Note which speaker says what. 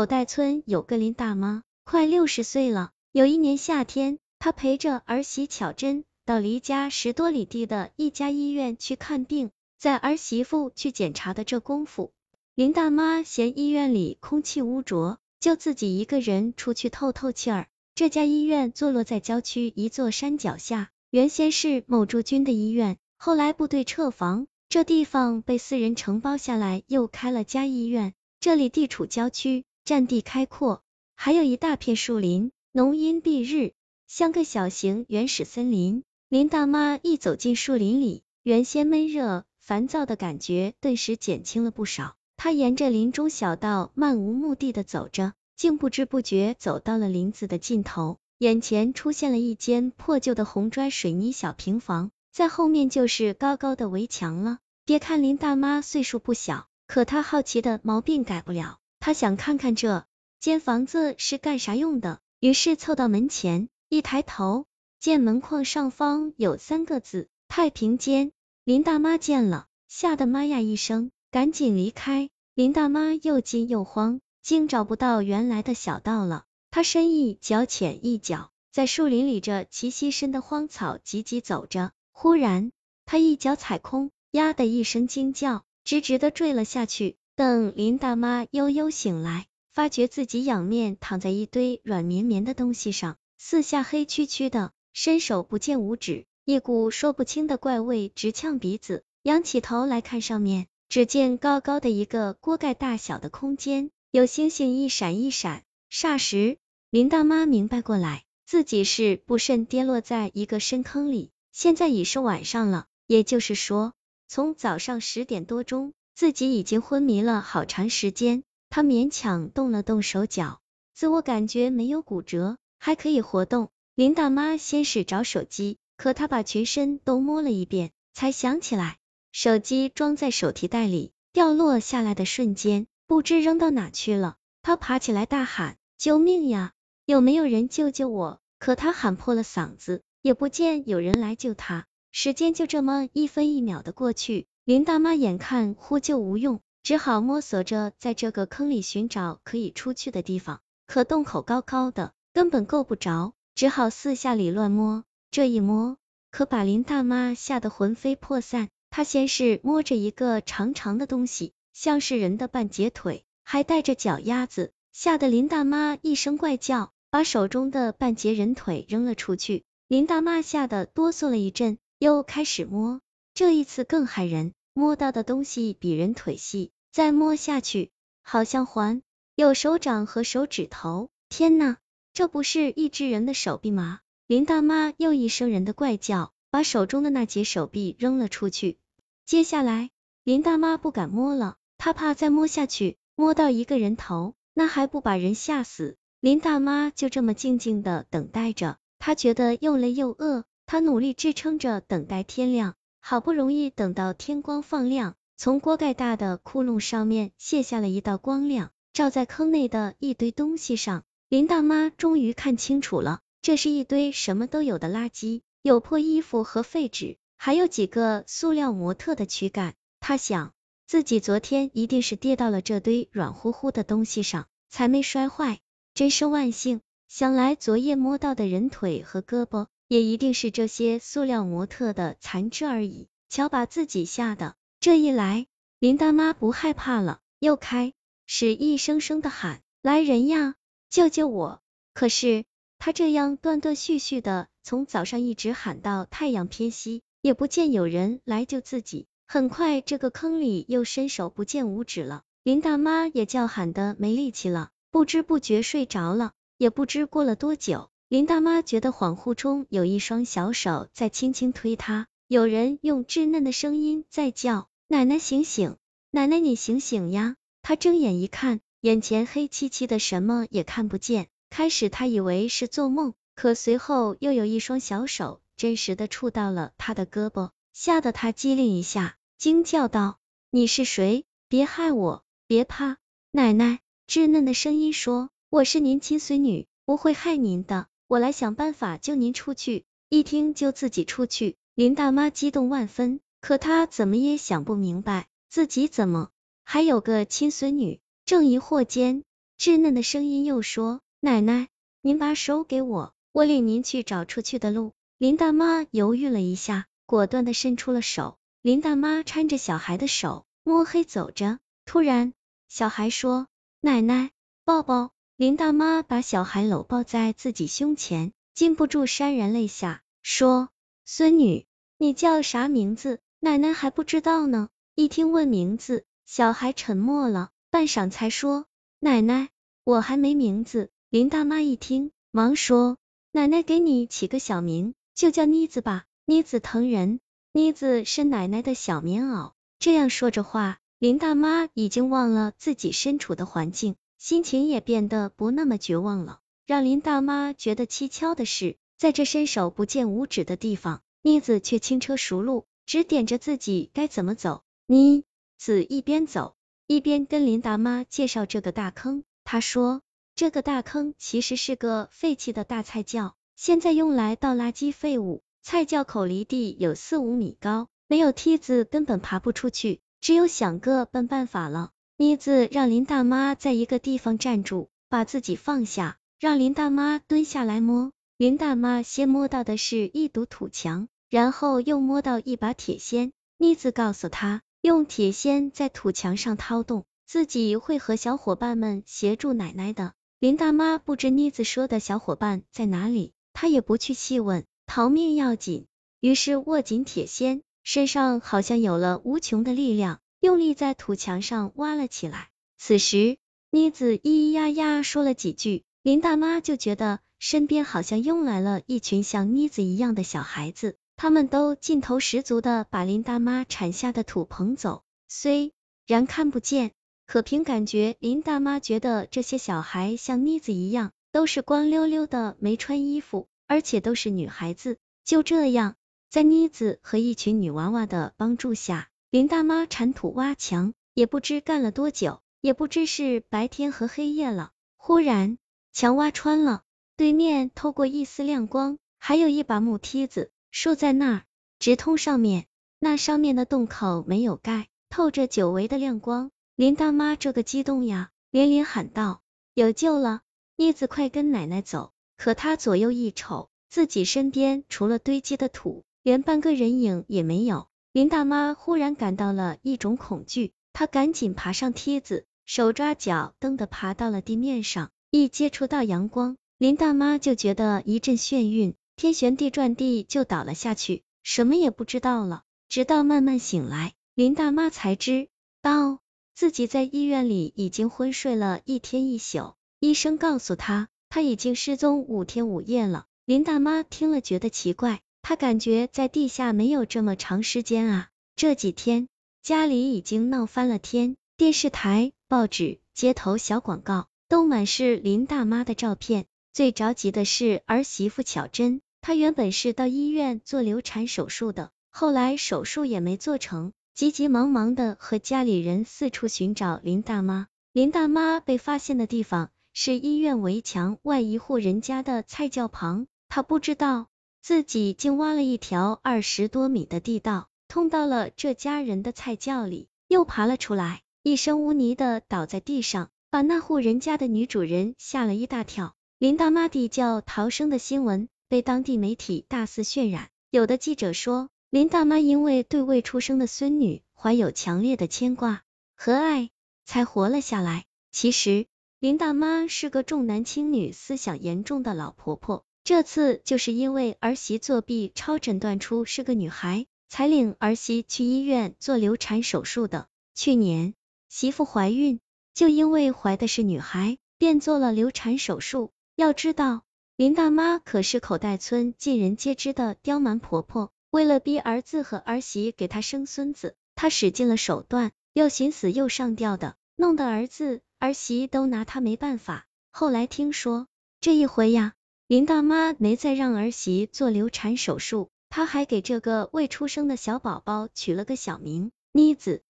Speaker 1: 口袋村有个林大妈，快六十岁了。有一年夏天，她陪着儿媳巧珍到离家十多里地的一家医院去看病。在儿媳妇去检查的这功夫，林大妈嫌医院里空气污浊，就自己一个人出去透透气儿。这家医院坐落在郊区一座山脚下，原先是某驻军的医院，后来部队撤防，这地方被私人承包下来，又开了家医院。这里地处郊区。占地开阔，还有一大片树林，浓荫蔽日，像个小型原始森林。林大妈一走进树林里，原先闷热烦躁的感觉顿时减轻了不少。她沿着林中小道漫无目的的走着，竟不知不觉走到了林子的尽头，眼前出现了一间破旧的红砖水泥小平房，在后面就是高高的围墙了。别看林大妈岁数不小，可她好奇的毛病改不了。他想看看这间房子是干啥用的，于是凑到门前，一抬头，见门框上方有三个字“太平间”。林大妈见了，吓得妈呀一声，赶紧离开。林大妈又惊又慌，竟找不到原来的小道了。她深一脚浅一脚，在树林里这齐膝深的荒草急急走着。忽然，她一脚踩空，呀的一声惊叫，直直的坠了下去。等林大妈悠悠醒来，发觉自己仰面躺在一堆软绵绵的东西上，四下黑黢黢的，伸手不见五指，一股说不清的怪味直呛鼻子。仰起头来看上面，只见高高的一个锅盖大小的空间，有星星一闪一闪。霎时，林大妈明白过来，自己是不慎跌落在一个深坑里。现在已是晚上了，也就是说，从早上十点多钟。自己已经昏迷了好长时间，他勉强动了动手脚，自我感觉没有骨折，还可以活动。林大妈先是找手机，可她把全身都摸了一遍，才想起来手机装在手提袋里，掉落下来的瞬间，不知扔到哪去了。她爬起来大喊：“救命呀！有没有人救救我？”可她喊破了嗓子，也不见有人来救她。时间就这么一分一秒的过去。林大妈眼看呼救无用，只好摸索着在这个坑里寻找可以出去的地方。可洞口高高的，根本够不着，只好四下里乱摸。这一摸，可把林大妈吓得魂飞魄散。她先是摸着一个长长的东西，像是人的半截腿，还带着脚丫子，吓得林大妈一声怪叫，把手中的半截人腿扔了出去。林大妈吓得哆嗦了一阵，又开始摸，这一次更骇人。摸到的东西比人腿细，再摸下去，好像环有手掌和手指头。天呐，这不是一只人的手臂吗？林大妈又一声人的怪叫，把手中的那截手臂扔了出去。接下来，林大妈不敢摸了，她怕再摸下去，摸到一个人头，那还不把人吓死？林大妈就这么静静的等待着，她觉得又累又饿，她努力支撑着等待天亮。好不容易等到天光放亮，从锅盖大的窟窿上面泻下了一道光亮，照在坑内的一堆东西上。林大妈终于看清楚了，这是一堆什么都有的垃圾，有破衣服和废纸，还有几个塑料模特的躯干。她想，自己昨天一定是跌到了这堆软乎乎的东西上，才没摔坏，真是万幸。想来昨夜摸到的人腿和胳膊。也一定是这些塑料模特的残肢而已。瞧把自己吓的，这一来，林大妈不害怕了，又开始一声声的喊：“来人呀，救救我！”可是她这样断断续续的，从早上一直喊到太阳偏西，也不见有人来救自己。很快，这个坑里又伸手不见五指了，林大妈也叫喊的没力气了，不知不觉睡着了。也不知过了多久。林大妈觉得恍惚中有一双小手在轻轻推她，有人用稚嫩的声音在叫：“奶奶醒醒，奶奶你醒醒呀！”她睁眼一看，眼前黑漆漆的，什么也看不见。开始她以为是做梦，可随后又有一双小手真实的触到了她的胳膊，吓得她机灵一下，惊叫道：“你是谁？别害我，别怕！”奶奶稚嫩的声音说：“我是您亲孙女，不会害您的。”我来想办法救您出去。一听就自己出去，林大妈激动万分。可她怎么也想不明白，自己怎么还有个亲孙女？正疑惑间，稚嫩的声音又说：“奶奶，您把手给我，我领您去找出去的路。”林大妈犹豫了一下，果断的伸出了手。林大妈搀着小孩的手，摸黑走着。突然，小孩说：“奶奶，抱抱。”林大妈把小孩搂抱在自己胸前，禁不住潸然泪下，说：“孙女，你叫啥名字？奶奶还不知道呢。”一听问名字，小孩沉默了，半晌才说：“奶奶，我还没名字。”林大妈一听，忙说：“奶奶给你起个小名，就叫妮子吧，妮子疼人。妮子是奶奶的小棉袄。”这样说着话，林大妈已经忘了自己身处的环境。心情也变得不那么绝望了。让林大妈觉得蹊跷的是，在这伸手不见五指的地方，妮子却轻车熟路，指点着自己该怎么走。妮子一边走，一边跟林大妈介绍这个大坑。她说，这个大坑其实是个废弃的大菜窖，现在用来倒垃圾废物。菜窖口离地有四五米高，没有梯子根本爬不出去，只有想个笨办法了。妮子让林大妈在一个地方站住，把自己放下，让林大妈蹲下来摸。林大妈先摸到的是一堵土墙，然后又摸到一把铁锨。妮子告诉她，用铁锨在土墙上掏洞，自己会和小伙伴们协助奶奶的。林大妈不知妮子说的小伙伴在哪里，她也不去细问，逃命要紧，于是握紧铁锨，身上好像有了无穷的力量。用力在土墙上挖了起来。此时，妮子咿咿呀呀说了几句，林大妈就觉得身边好像涌来了一群像妮子一样的小孩子，他们都劲头十足的把林大妈铲下的土捧走。虽然看不见，可凭感觉，林大妈觉得这些小孩像妮子一样，都是光溜溜的，没穿衣服，而且都是女孩子。就这样，在妮子和一群女娃娃的帮助下。林大妈铲土挖墙，也不知干了多久，也不知是白天和黑夜了。忽然，墙挖穿了，对面透过一丝亮光，还有一把木梯子竖在那儿，直通上面。那上面的洞口没有盖，透着久违的亮光。林大妈这个激动呀，连连喊道：“有救了！妮子，快跟奶奶走！”可她左右一瞅，自己身边除了堆积的土，连半个人影也没有。林大妈忽然感到了一种恐惧，她赶紧爬上梯子，手抓脚蹬的爬到了地面上。一接触到阳光，林大妈就觉得一阵眩晕，天旋地转地就倒了下去，什么也不知道了。直到慢慢醒来，林大妈才知道自己在医院里已经昏睡了一天一宿。医生告诉她，她已经失踪五天五夜了。林大妈听了觉得奇怪。他感觉在地下没有这么长时间啊！这几天家里已经闹翻了天，电视台、报纸、街头小广告都满是林大妈的照片。最着急的是儿媳妇巧珍，她原本是到医院做流产手术的，后来手术也没做成，急急忙忙的和家里人四处寻找林大妈。林大妈被发现的地方是医院围墙外一户人家的菜窖旁，她不知道。自己竟挖了一条二十多米的地道，通到了这家人的菜窖里，又爬了出来，一身污泥的倒在地上，把那户人家的女主人吓了一大跳。林大妈地窖逃生的新闻被当地媒体大肆渲染，有的记者说，林大妈因为对未出生的孙女怀有强烈的牵挂和爱，才活了下来。其实，林大妈是个重男轻女、思想严重的老婆婆。这次就是因为儿媳作弊，超诊断出是个女孩，才领儿媳去医院做流产手术的。去年媳妇怀孕，就因为怀的是女孩，便做了流产手术。要知道，林大妈可是口袋村尽人皆知的刁蛮婆婆，为了逼儿子和儿媳给她生孙子，她使尽了手段，又寻死又上吊的，弄得儿子儿媳都拿她没办法。后来听说这一回呀。林大妈没再让儿媳做流产手术，她还给这个未出生的小宝宝取了个小名妮子。